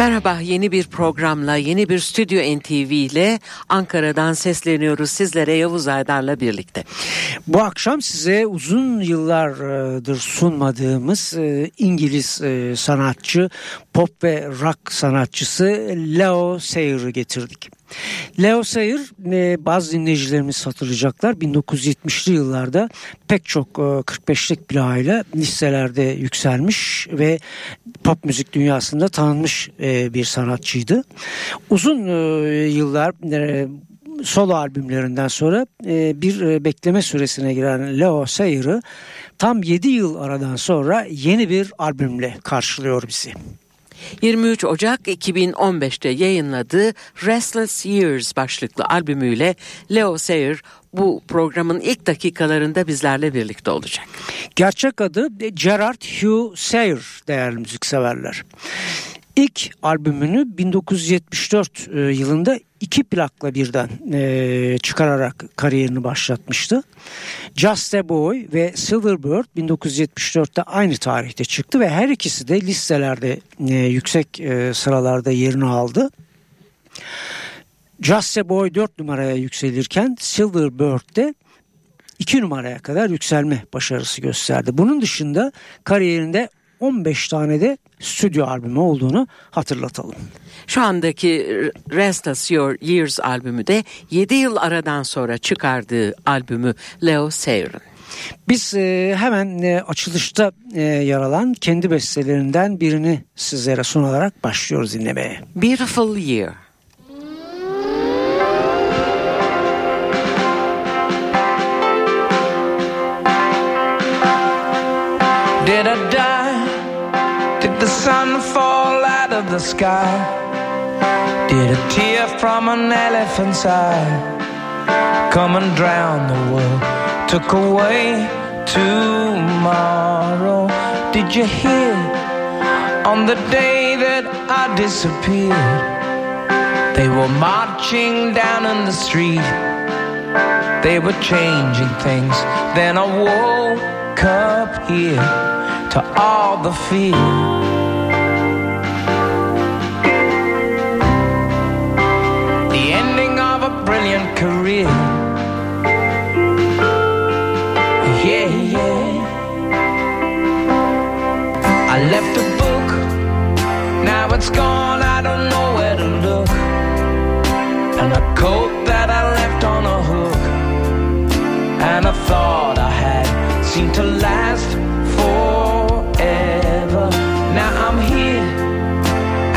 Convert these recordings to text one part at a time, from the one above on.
Merhaba, yeni bir programla, yeni bir Stüdyo NTV ile Ankara'dan sesleniyoruz sizlere Yavuz Aydar'la birlikte. Bu akşam size uzun yıllardır sunmadığımız e, İngiliz e, sanatçı, pop ve rock sanatçısı Leo Sayer'ı getirdik. Leo Sayer e, bazı dinleyicilerimiz hatırlayacaklar 1970'li yıllarda pek çok 45'lik plağıyla listelerde yükselmiş ve pop müzik dünyasında tanınmış bir sanatçıydı. Uzun yıllar solo albümlerinden sonra bir bekleme süresine giren Leo Sayer'ı tam 7 yıl aradan sonra yeni bir albümle karşılıyor bizi. 23 Ocak 2015'te yayınladığı Restless Years başlıklı albümüyle Leo Sayer bu programın ilk dakikalarında bizlerle birlikte olacak. Gerçek adı Gerard Hugh Sayer değerli müzikseverler. İlk albümünü 1974 e, yılında iki plakla birden e, çıkararak kariyerini başlatmıştı. Just a Boy ve Silverbird 1974'te aynı tarihte çıktı ve her ikisi de listelerde e, yüksek sıralarda yerini aldı. Just a Boy 4 numaraya yükselirken Silverbird de 2 numaraya kadar yükselme başarısı gösterdi. Bunun dışında kariyerinde 15 tane de stüdyo albümü olduğunu hatırlatalım. Şu andaki Restless Your Years albümü de 7 yıl aradan sonra çıkardığı albümü Leo Sayer'ın. Biz e, hemen e, açılışta e, yer alan kendi bestelerinden birini sizlere sunarak başlıyoruz dinlemeye. Beautiful Year. Did I die? Sun fall out of the sky? Did a tear from an elephant's eye come and drown the world? Took away tomorrow. Did you hear on the day that I disappeared? They were marching down in the street. They were changing things. Then I woke up here to all the fear. Career. Yeah, yeah. I left a book, now it's gone, I don't know where to look. And a coat that I left on a hook, and a thought I had seemed to last forever. Now I'm here,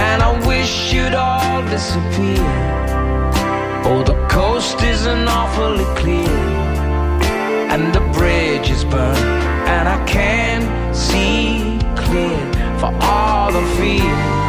and I wish you'd all disappear. Isn't awfully clear, and the bridge is burned, and I can't see clear for all the fear.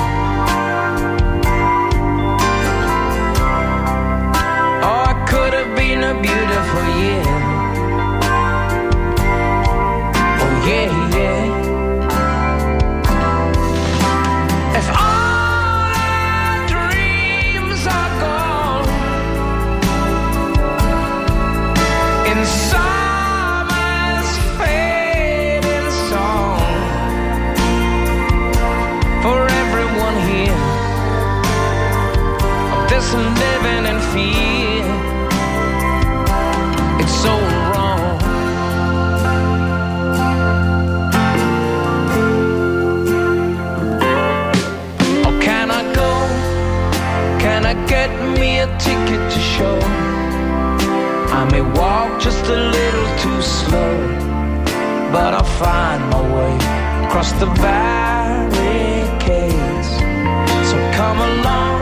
Ticket to show? I may walk just a little too slow, but I'll find my way across the barricades. So come along,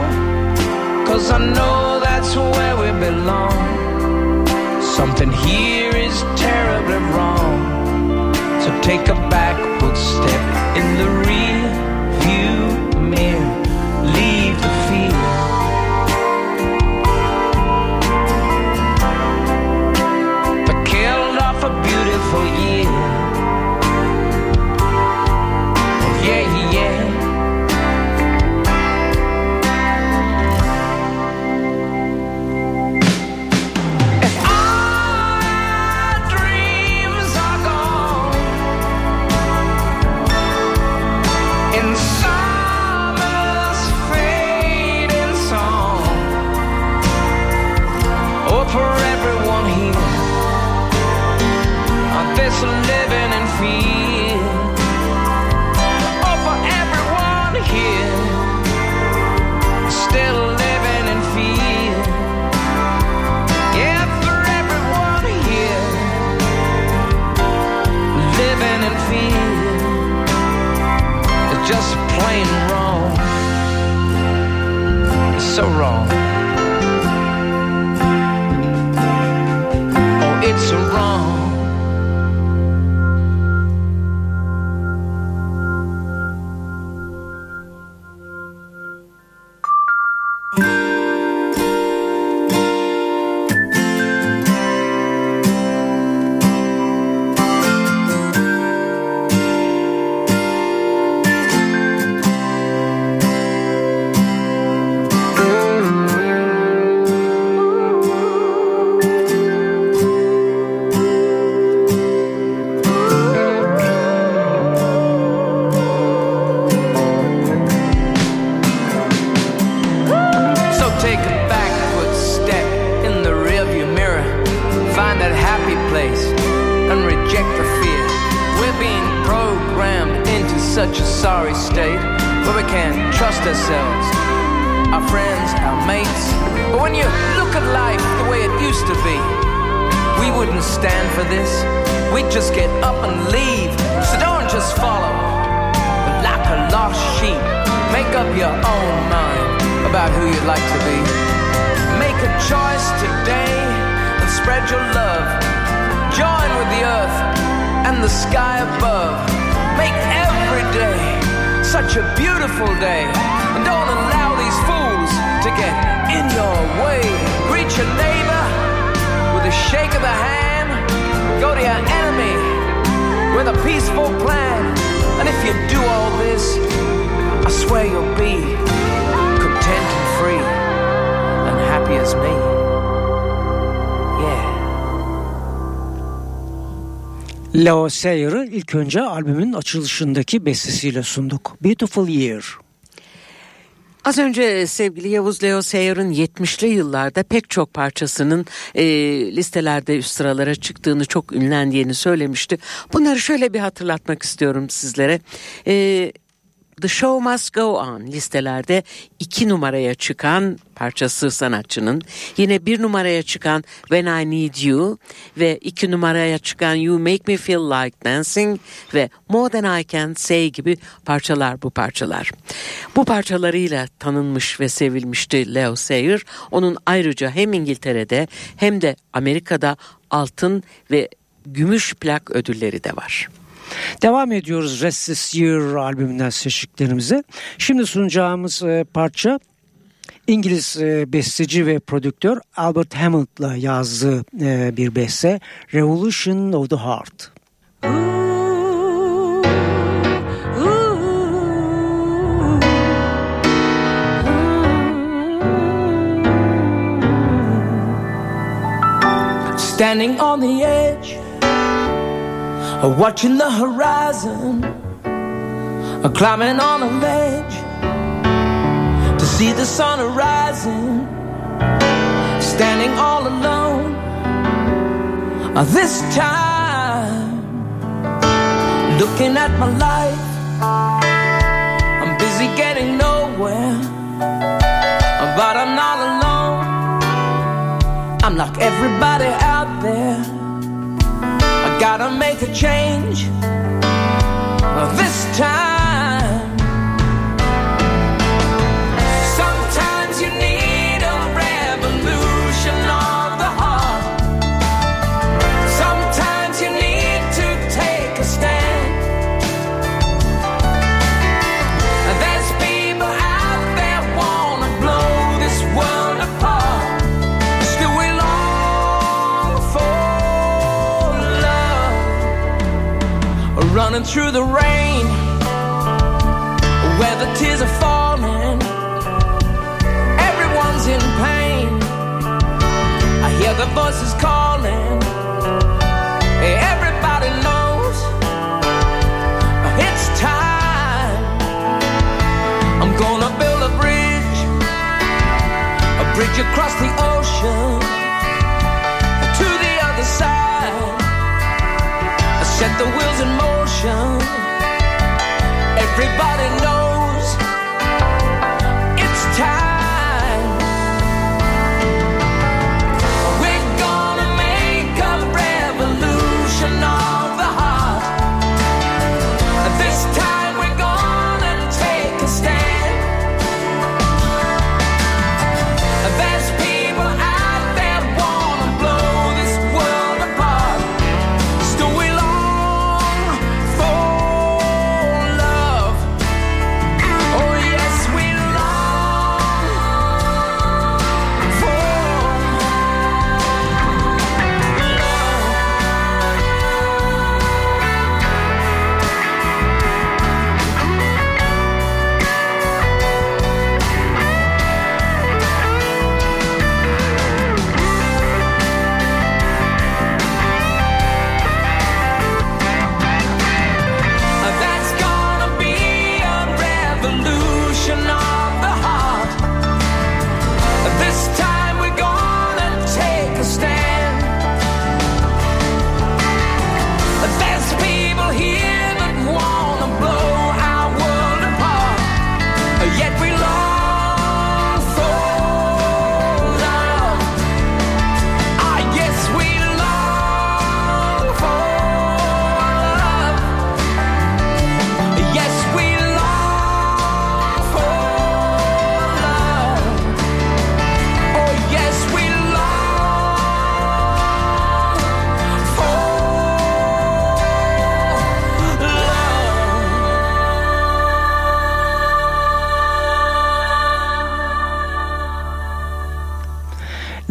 cause I know that's where we belong. Something here is terribly wrong. So take a backward step in the rear Leo Sayer'ı ilk önce albümün açılışındaki bestesiyle sunduk. Beautiful Year. Az önce sevgili Yavuz Leo Sayer'ın 70'li yıllarda pek çok parçasının e, listelerde üst sıralara çıktığını çok ünlendiğini söylemişti. Bunları şöyle bir hatırlatmak istiyorum sizlere. E, The Show Must Go On listelerde iki numaraya çıkan parçası sanatçının yine bir numaraya çıkan When I Need You ve iki numaraya çıkan You Make Me Feel Like Dancing ve More Than I Can Say gibi parçalar bu parçalar. Bu parçalarıyla tanınmış ve sevilmişti Leo Sayer. Onun ayrıca hem İngiltere'de hem de Amerika'da altın ve gümüş plak ödülleri de var. Devam ediyoruz Restless Year albümünden seçtiklerimize. Şimdi sunacağımız e, parça İngiliz e, besteci ve prodüktör Albert Hammond'la yazdığı e, bir beste Revolution of the Heart. Standing on the edge, watching the horizon, climbing on a ledge to see the sun arising. Standing all alone, uh, this time, looking at my life. I'm busy getting nowhere, but I'm not alone. I'm like everybody out there. Gotta make a change this time. Running through the rain. Where the tears are falling. Everyone's in pain. I hear the voices calling. Everybody knows It's time. I'm gonna build a bridge. A bridge across the ocean set the wheels in motion. Everybody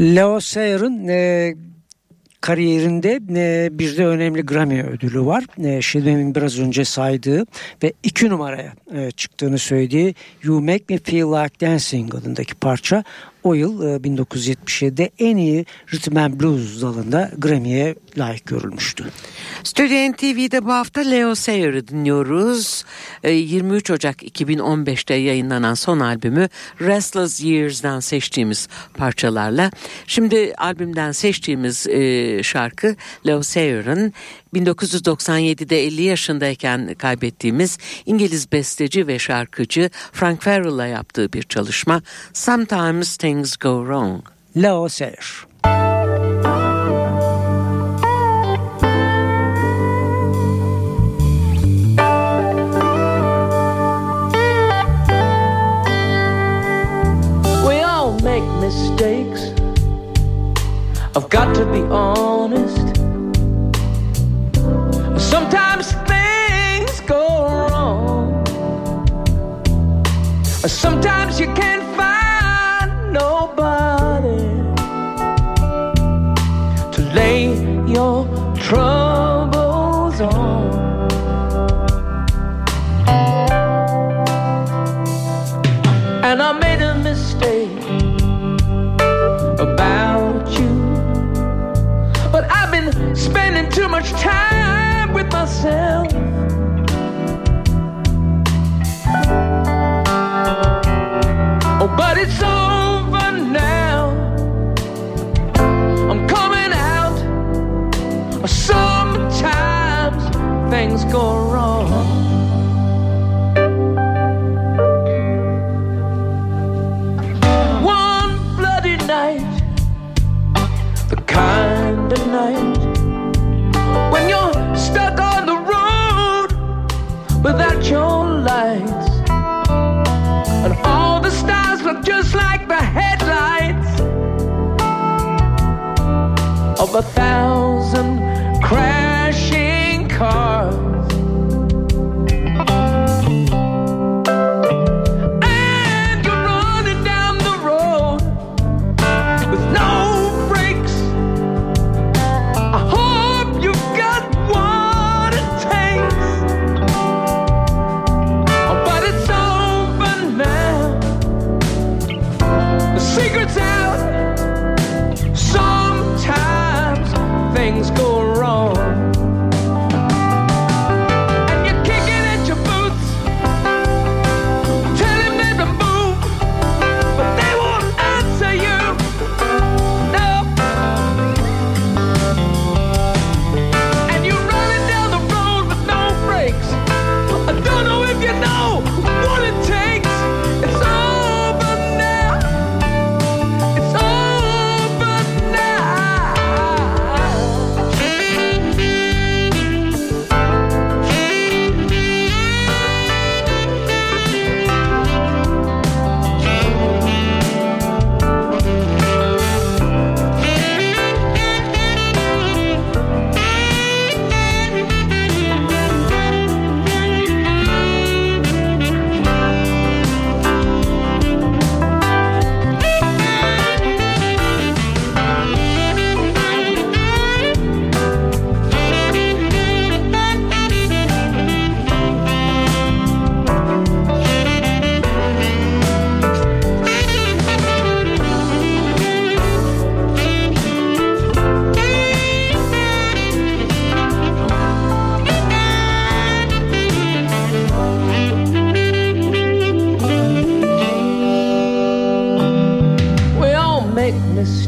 Leo Sayer'ın e, kariyerinde e, bir de önemli Grammy ödülü var. E, Şilmem'in biraz önce saydığı ve iki numaraya e, çıktığını söylediği You Make Me Feel Like Dancing adındaki parça o yıl e, 1977'de en iyi Rhythm and Blues dalında Grammy'ye layık görülmüştü. Stüdyo NTV'de bu hafta Leo Sayer'ı dinliyoruz. E, 23 Ocak 2015'te yayınlanan son albümü Restless Years'dan seçtiğimiz parçalarla. Şimdi albümden seçtiğimiz e, şarkı Leo Sayer'ın 1997'de 50 yaşındayken kaybettiğimiz İngiliz besteci ve şarkıcı Frank Farrell'la yaptığı bir çalışma Sometimes Things Go Wrong. Leo Sayer. We all make mistakes. I've got to be honest. Sometimes you can't of a thousand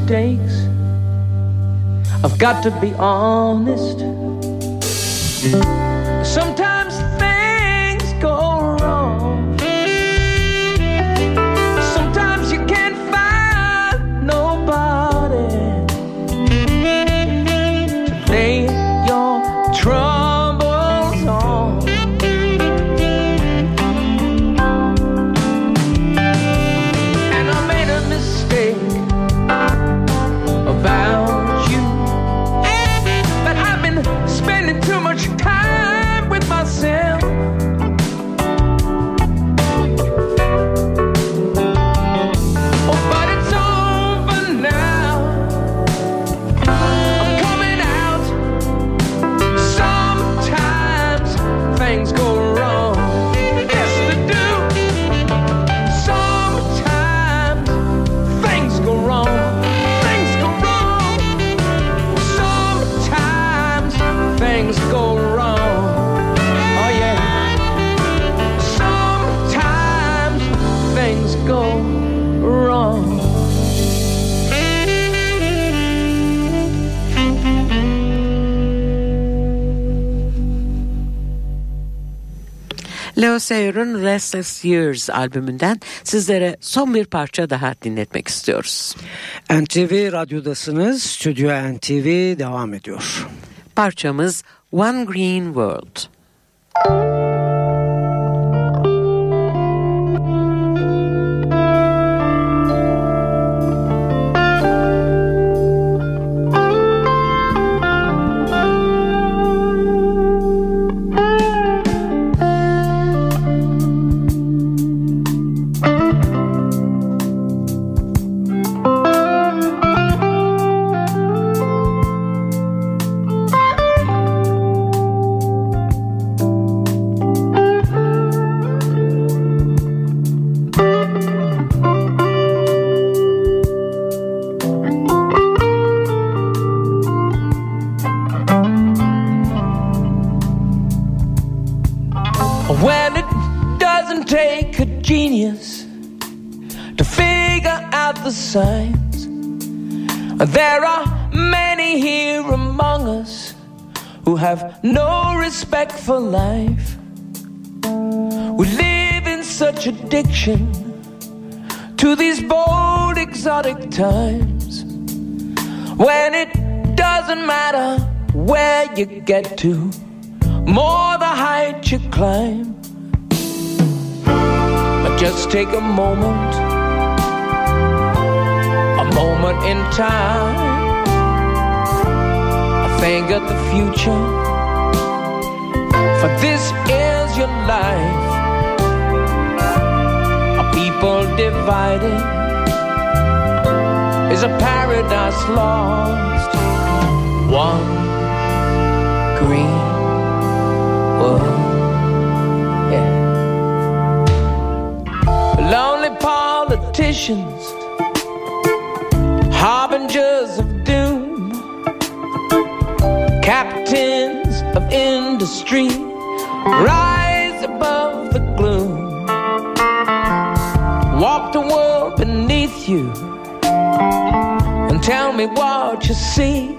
mistakes. I've got to be honest. Sometimes Sayer'ın Restless Years albümünden sizlere son bir parça daha dinletmek istiyoruz. NTV Radyo'dasınız. Stüdyo NTV devam ediyor. Parçamız One Green World. Well, addiction to these bold, exotic times when it doesn't matter where you get to more the height you climb. But just take a moment, a moment in time. I think of the future, for this is your life. Divided is a paradise lost. One green world. Yeah. Lonely politicians, harbingers of doom, captains of industry, rise the world beneath you and tell me what you see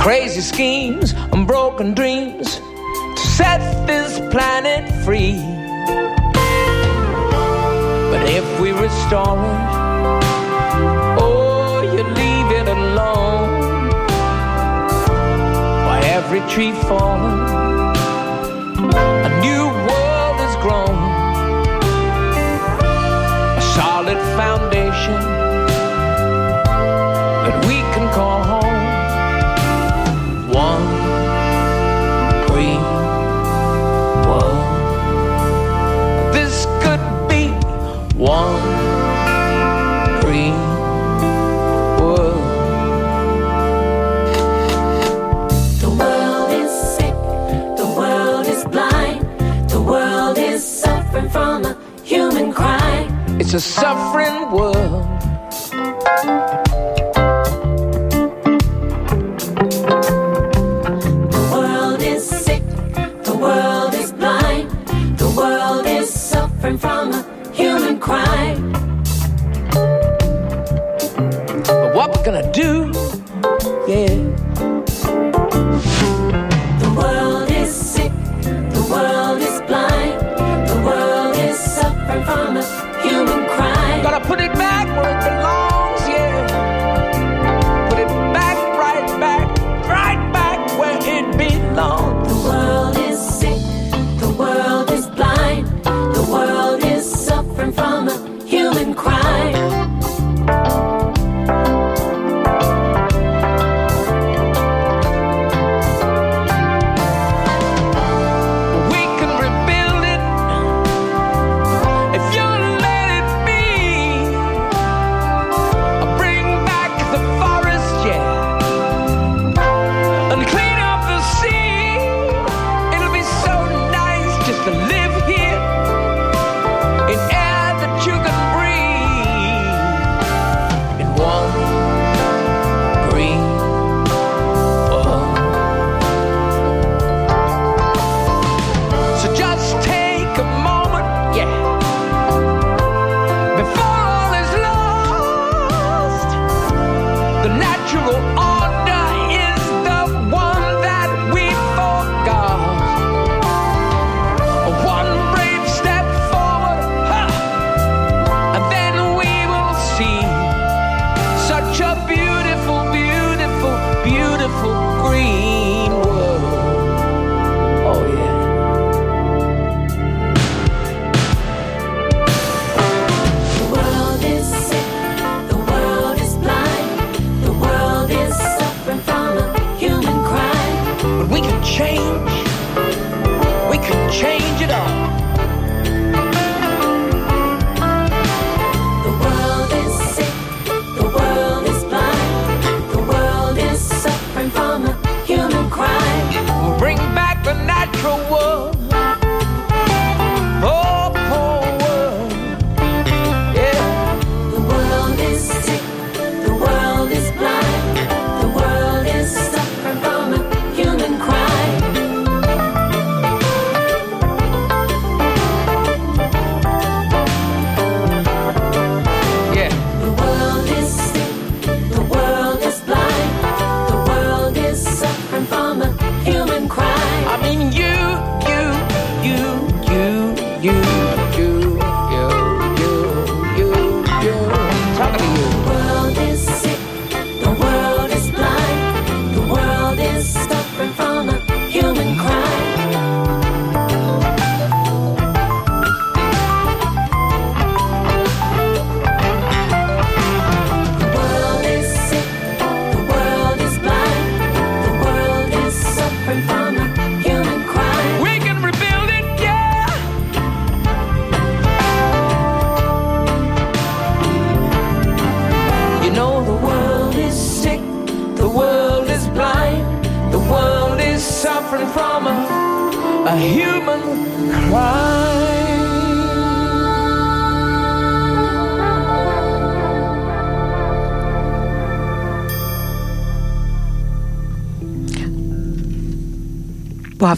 crazy schemes and broken dreams to set this planet free. But if we restore it, oh, you leave it alone. By every tree fallen, foundation suffering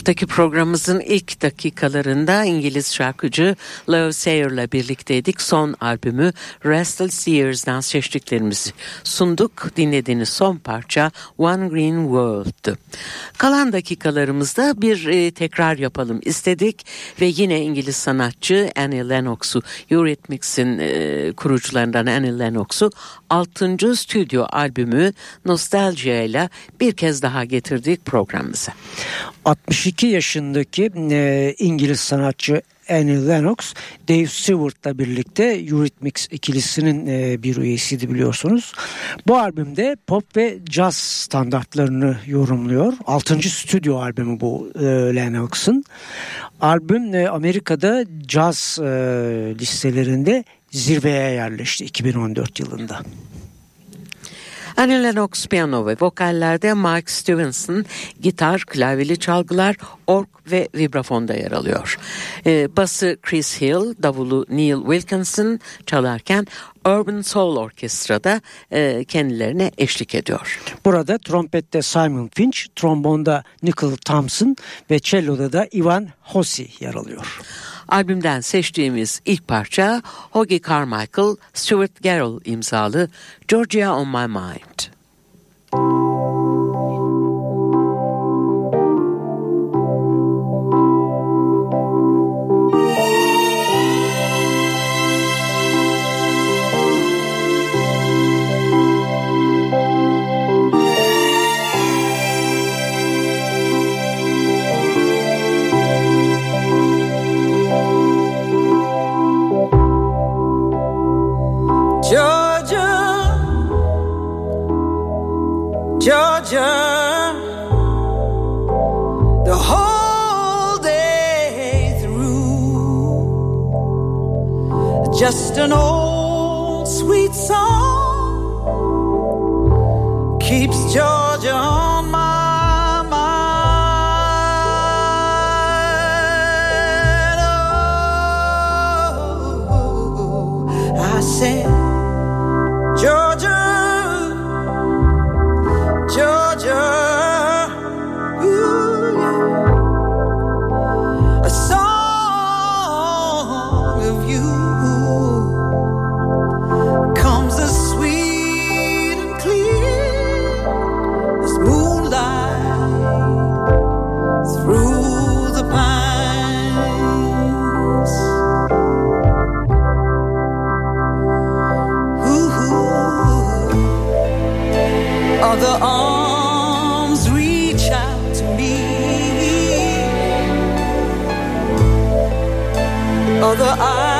haftaki programımızın ilk dakikalarında İngiliz şarkıcı Leo Sayer'la birlikteydik. Son albümü Restless Years'dan seçtiklerimizi sunduk. Dinlediğiniz son parça One Green World'dı. Kalan dakikalarımızda bir e, tekrar yapalım istedik ve yine İngiliz sanatçı Annie Lennox'u Eurythmics'in e, kurucularından Annie Lennox'u 6. stüdyo albümü Nostalgia ile bir kez daha getirdik programımıza. 62 yaşındaki e, İngiliz sanatçı Annie Lennox, Dave Stewart'la birlikte Eurythmics ikilisinin e, bir üyesiydi biliyorsunuz. Bu albümde pop ve caz standartlarını yorumluyor. 6. stüdyo albümü bu e, Lennox'ın. Albüm e, Amerika'da caz e, listelerinde zirveye yerleşti 2014 yılında. Annie Lennox piyano ve vokallerde Mike Stevenson gitar, klavyeli çalgılar, org ve vibrafonda yer alıyor. Ee, bası Chris Hill, davulu Neil Wilkinson çalarken Urban Soul Orkestra'da e, kendilerine eşlik ediyor. Burada trompette Simon Finch, trombonda Nickel Thompson ve cello'da da Ivan Hossi yer alıyor. Albümden seçtiğimiz ilk parça Hoagie Carmichael, Stuart Garrell imzalı Georgia on My Mind. The whole day through, just an old sweet song keeps Georgia on 的爱。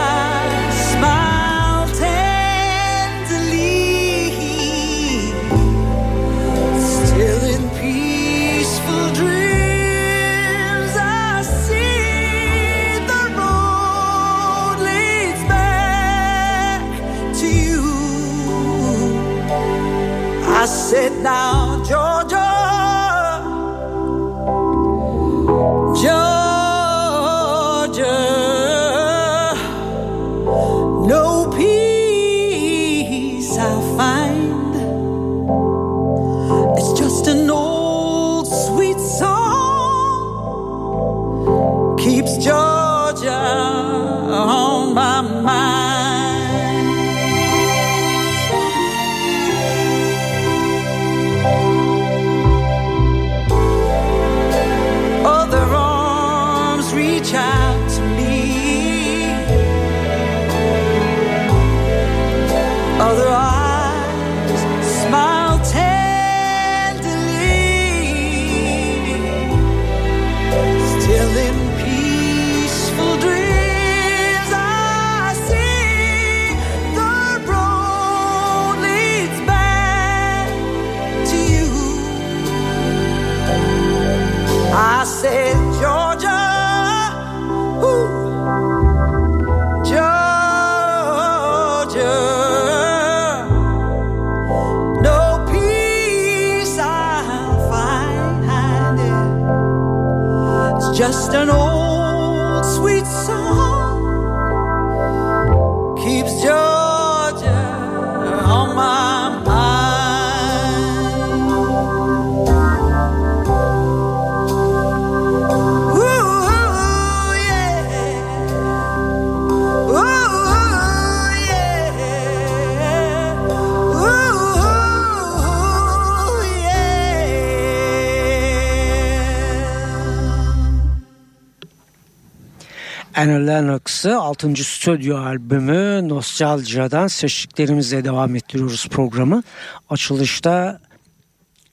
Annie Lennox'ı 6. stüdyo albümü Nostalgia'dan seçtiklerimizle devam ettiriyoruz programı. Açılışta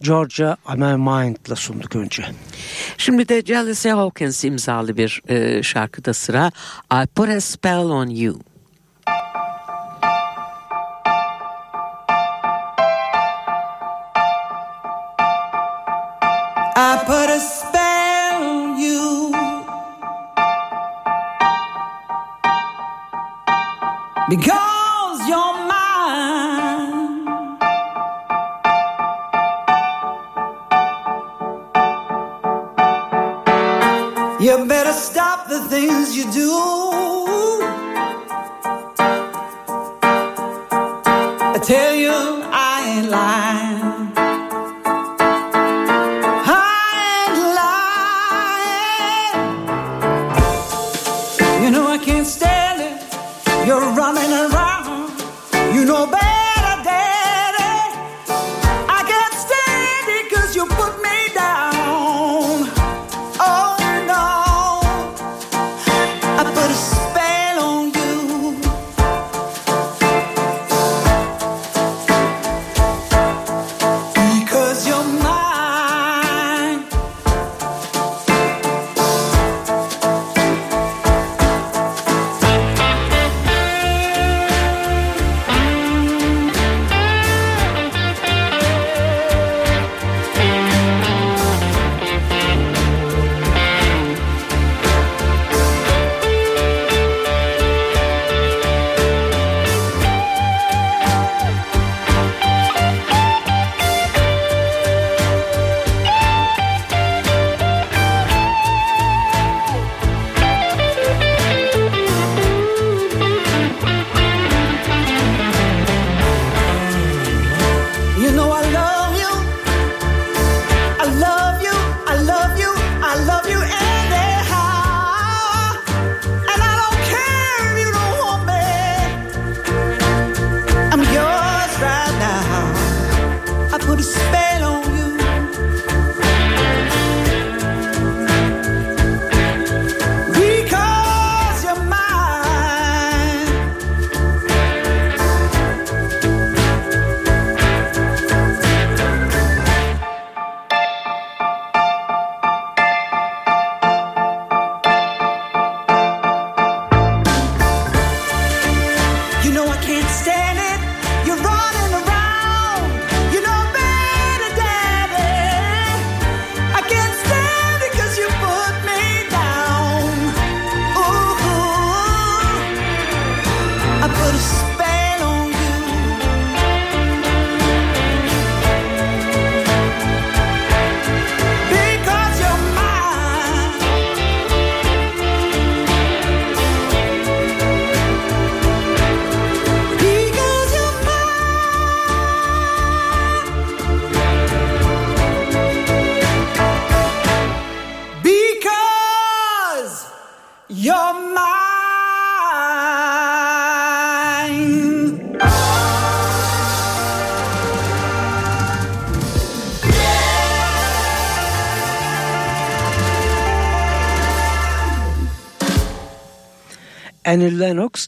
Georgia Amel Mind'la sunduk önce. Şimdi de Jealousy Hawkins imzalı bir e, şarkıda sıra. I Put A Spell On You. I put Because know better.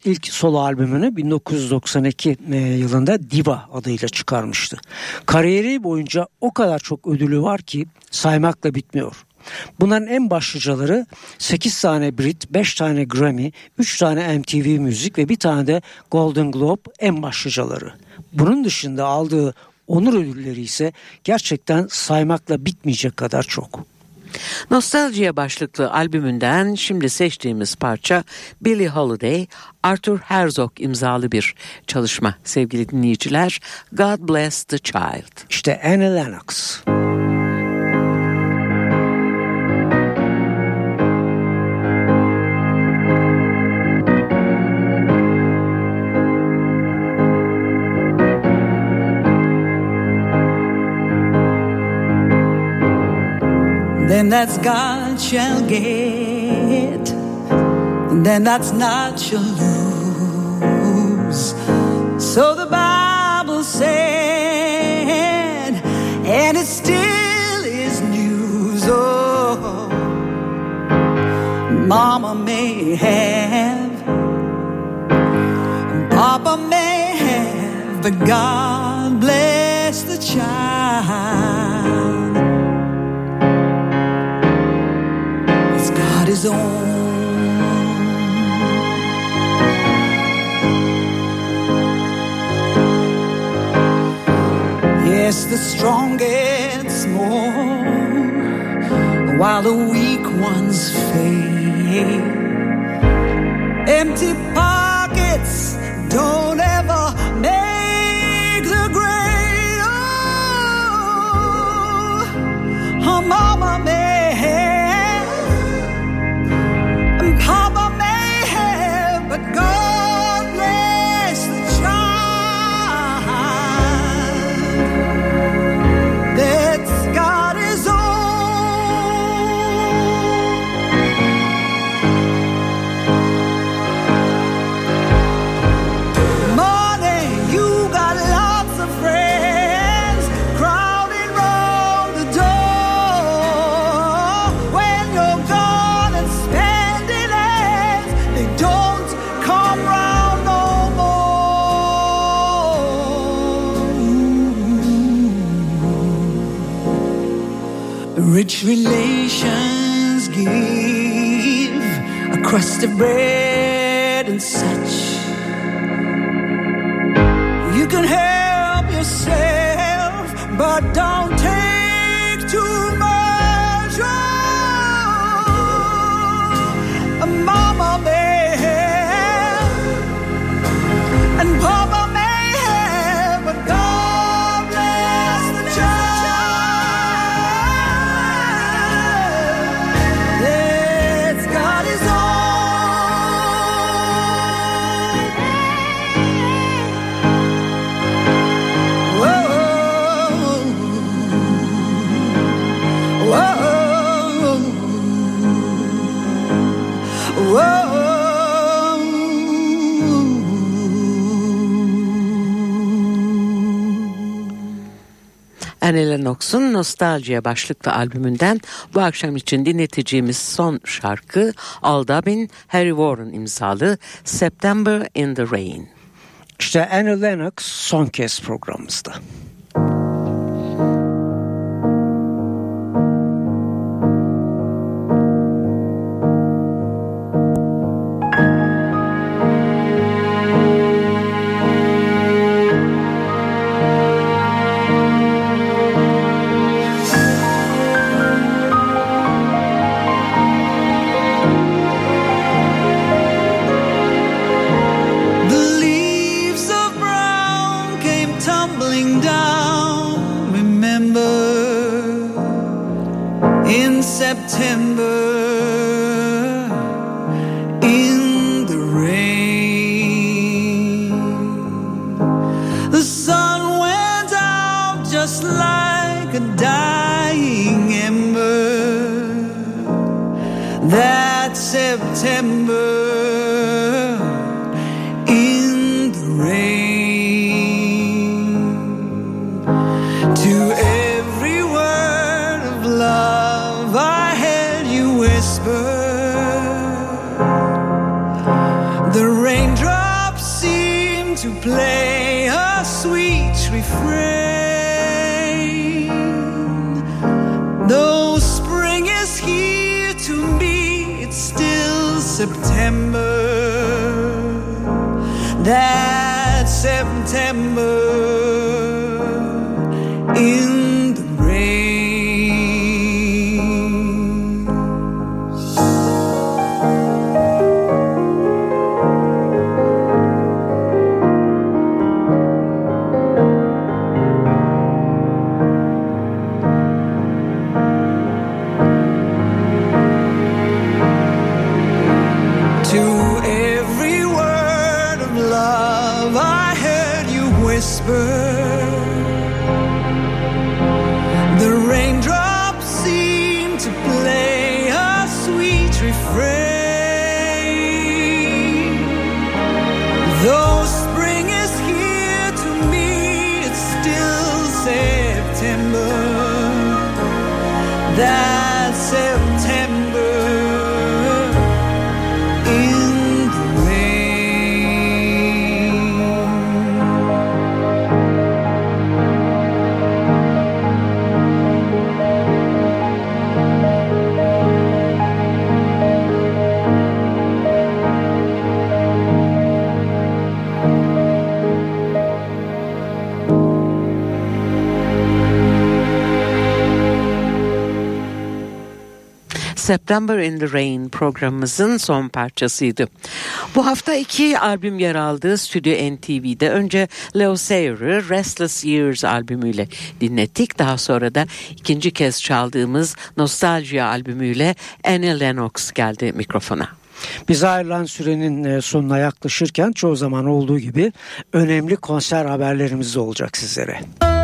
İlk solo albümünü 1992 e, yılında Diva adıyla çıkarmıştı. Kariyeri boyunca o kadar çok ödülü var ki saymakla bitmiyor. Bunların en başlıcaları 8 tane Brit, 5 tane Grammy, 3 tane MTV Müzik ve bir tane de Golden Globe en başlıcaları. Bunun dışında aldığı onur ödülleri ise gerçekten saymakla bitmeyecek kadar çok. Nostaljiye başlıklı albümünden şimdi seçtiğimiz parça Billie Holiday, Arthur Herzog imzalı bir çalışma sevgili dinleyiciler. God Bless the Child. İşte Annie Lennox. then that's God shall get, then that's not shall lose. So the Bible said, and it still is news. Oh, Mama may have, Papa may have, but God bless the child. Yes, the strong gets more while the weak ones fade. Empty pockets don't ever make Annie Lennox'un Nostaljiye başlıklı albümünden bu akşam için dinleteceğimiz son şarkı Al Harry Warren imzalı September in the Rain. İşte Annie Lennox son kez programımızda. September. September in the Rain programımızın son parçasıydı. Bu hafta iki albüm yer aldı Stüdyo NTV'de. Önce Leo Sayer'ı Restless Years albümüyle dinlettik. Daha sonra da ikinci kez çaldığımız Nostalgia albümüyle Annie Lennox geldi mikrofona. Bize ayrılan sürenin e, sonuna yaklaşırken çoğu zaman olduğu gibi önemli konser haberlerimiz olacak sizlere. De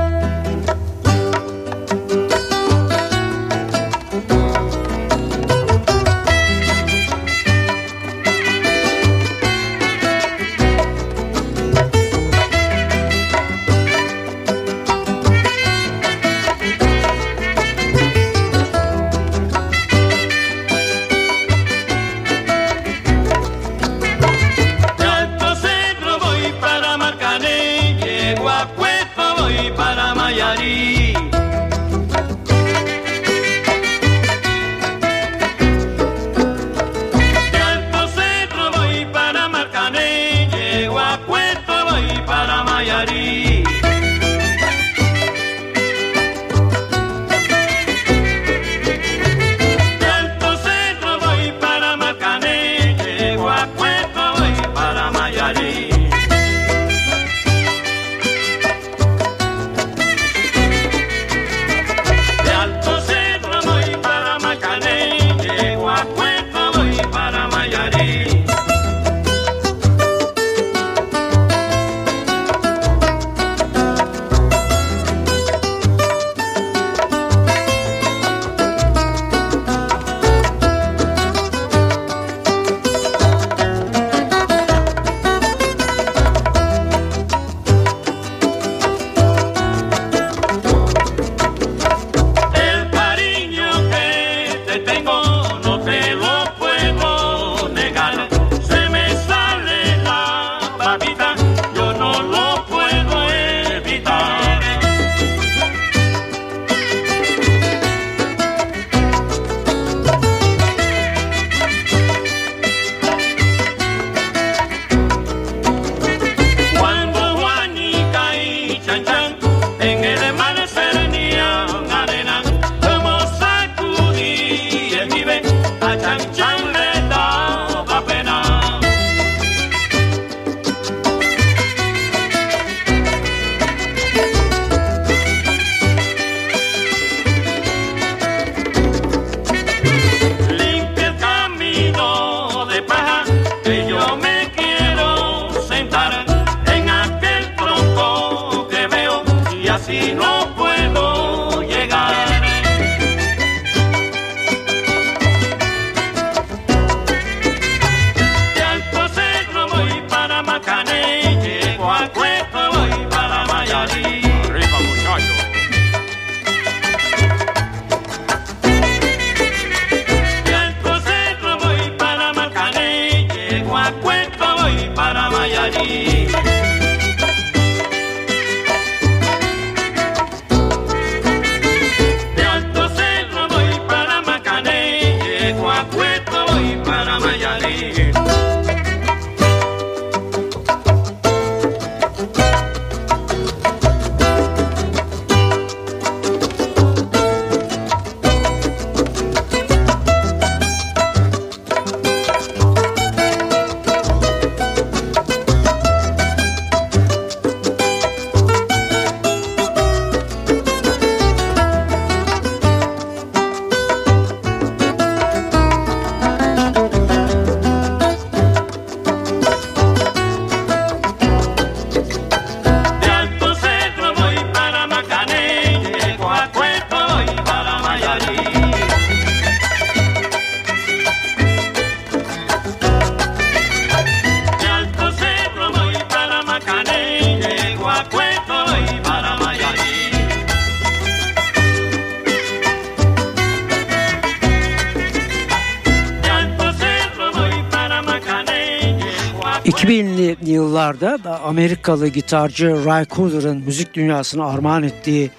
Amerikalı gitarcı Ray Cooder'ın müzik dünyasına armağan ettiği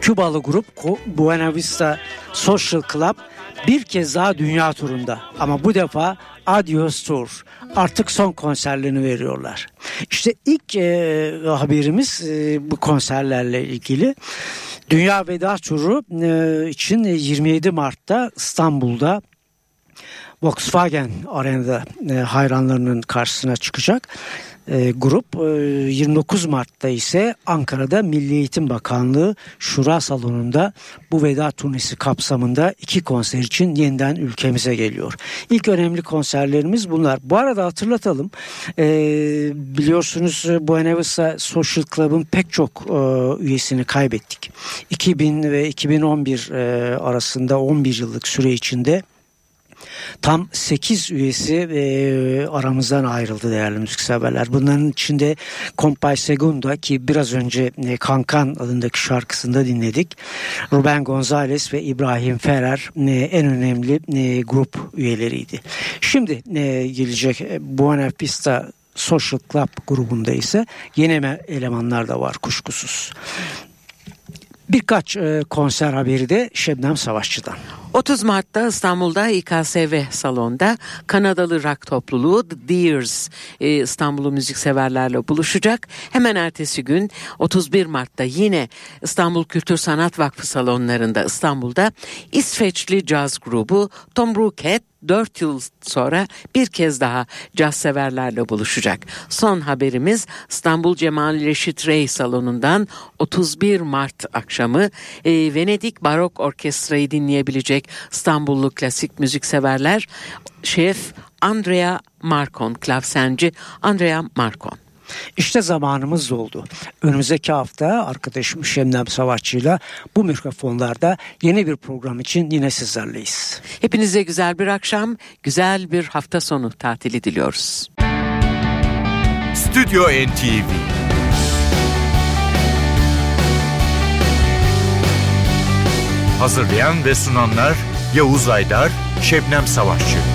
Kübalı grup Buena Vista Social Club bir kez daha dünya turunda ama bu defa Adios Tour artık son konserlerini veriyorlar. İşte ilk e, haberimiz e, bu konserlerle ilgili. Dünya Veda Turu e, için 27 Mart'ta İstanbul'da Volkswagen Arena'da e, hayranlarının karşısına çıkacak. E, grup e, 29 Mart'ta ise Ankara'da Milli Eğitim Bakanlığı Şura Salonu'nda bu veda turnesi kapsamında iki konser için yeniden ülkemize geliyor. İlk önemli konserlerimiz bunlar. Bu arada hatırlatalım e, biliyorsunuz e, Buena Vista Social Club'ın pek çok e, üyesini kaybettik. 2000 ve 2011 e, arasında 11 yıllık süre içinde Tam 8 üyesi e, aramızdan ayrıldı değerli müzikseverler. Bunların içinde Compay Segunda ki biraz önce e, Kankan adındaki şarkısında dinledik. Ruben Gonzalez ve İbrahim Ferrer e, en önemli e, grup üyeleriydi. Şimdi e, gelecek e, Buena Vista Social Club grubunda ise yeni elemanlar da var kuşkusuz. Birkaç e, konser haberi de Şebnem Savaşçı'dan. 30 Mart'ta İstanbul'da İKSV salonda Kanadalı rock topluluğu The Deers e, İstanbul'u müzikseverlerle buluşacak. Hemen ertesi gün 31 Mart'ta yine İstanbul Kültür Sanat Vakfı salonlarında İstanbul'da İsveçli caz grubu Tom Brookhead 4 yıl sonra bir kez daha caz severlerle buluşacak. Son haberimiz İstanbul Cemal Reşit Rey salonundan 31 Mart akşamı e, Venedik Barok Orkestrayı dinleyebilecek İstanbullu klasik müzik severler şef Andrea Markon, klavsenci Andrea Markon. İşte zamanımız doldu. Önümüzdeki hafta arkadaşım Şemnem Savaşçı'yla bu mikrofonlarda yeni bir program için yine sizlerleyiz. Hepinize güzel bir akşam, güzel bir hafta sonu tatili diliyoruz. Stüdyo NTV Hazırlayan ve sunanlar Yavuz Aydar, Şebnem Savaşçı.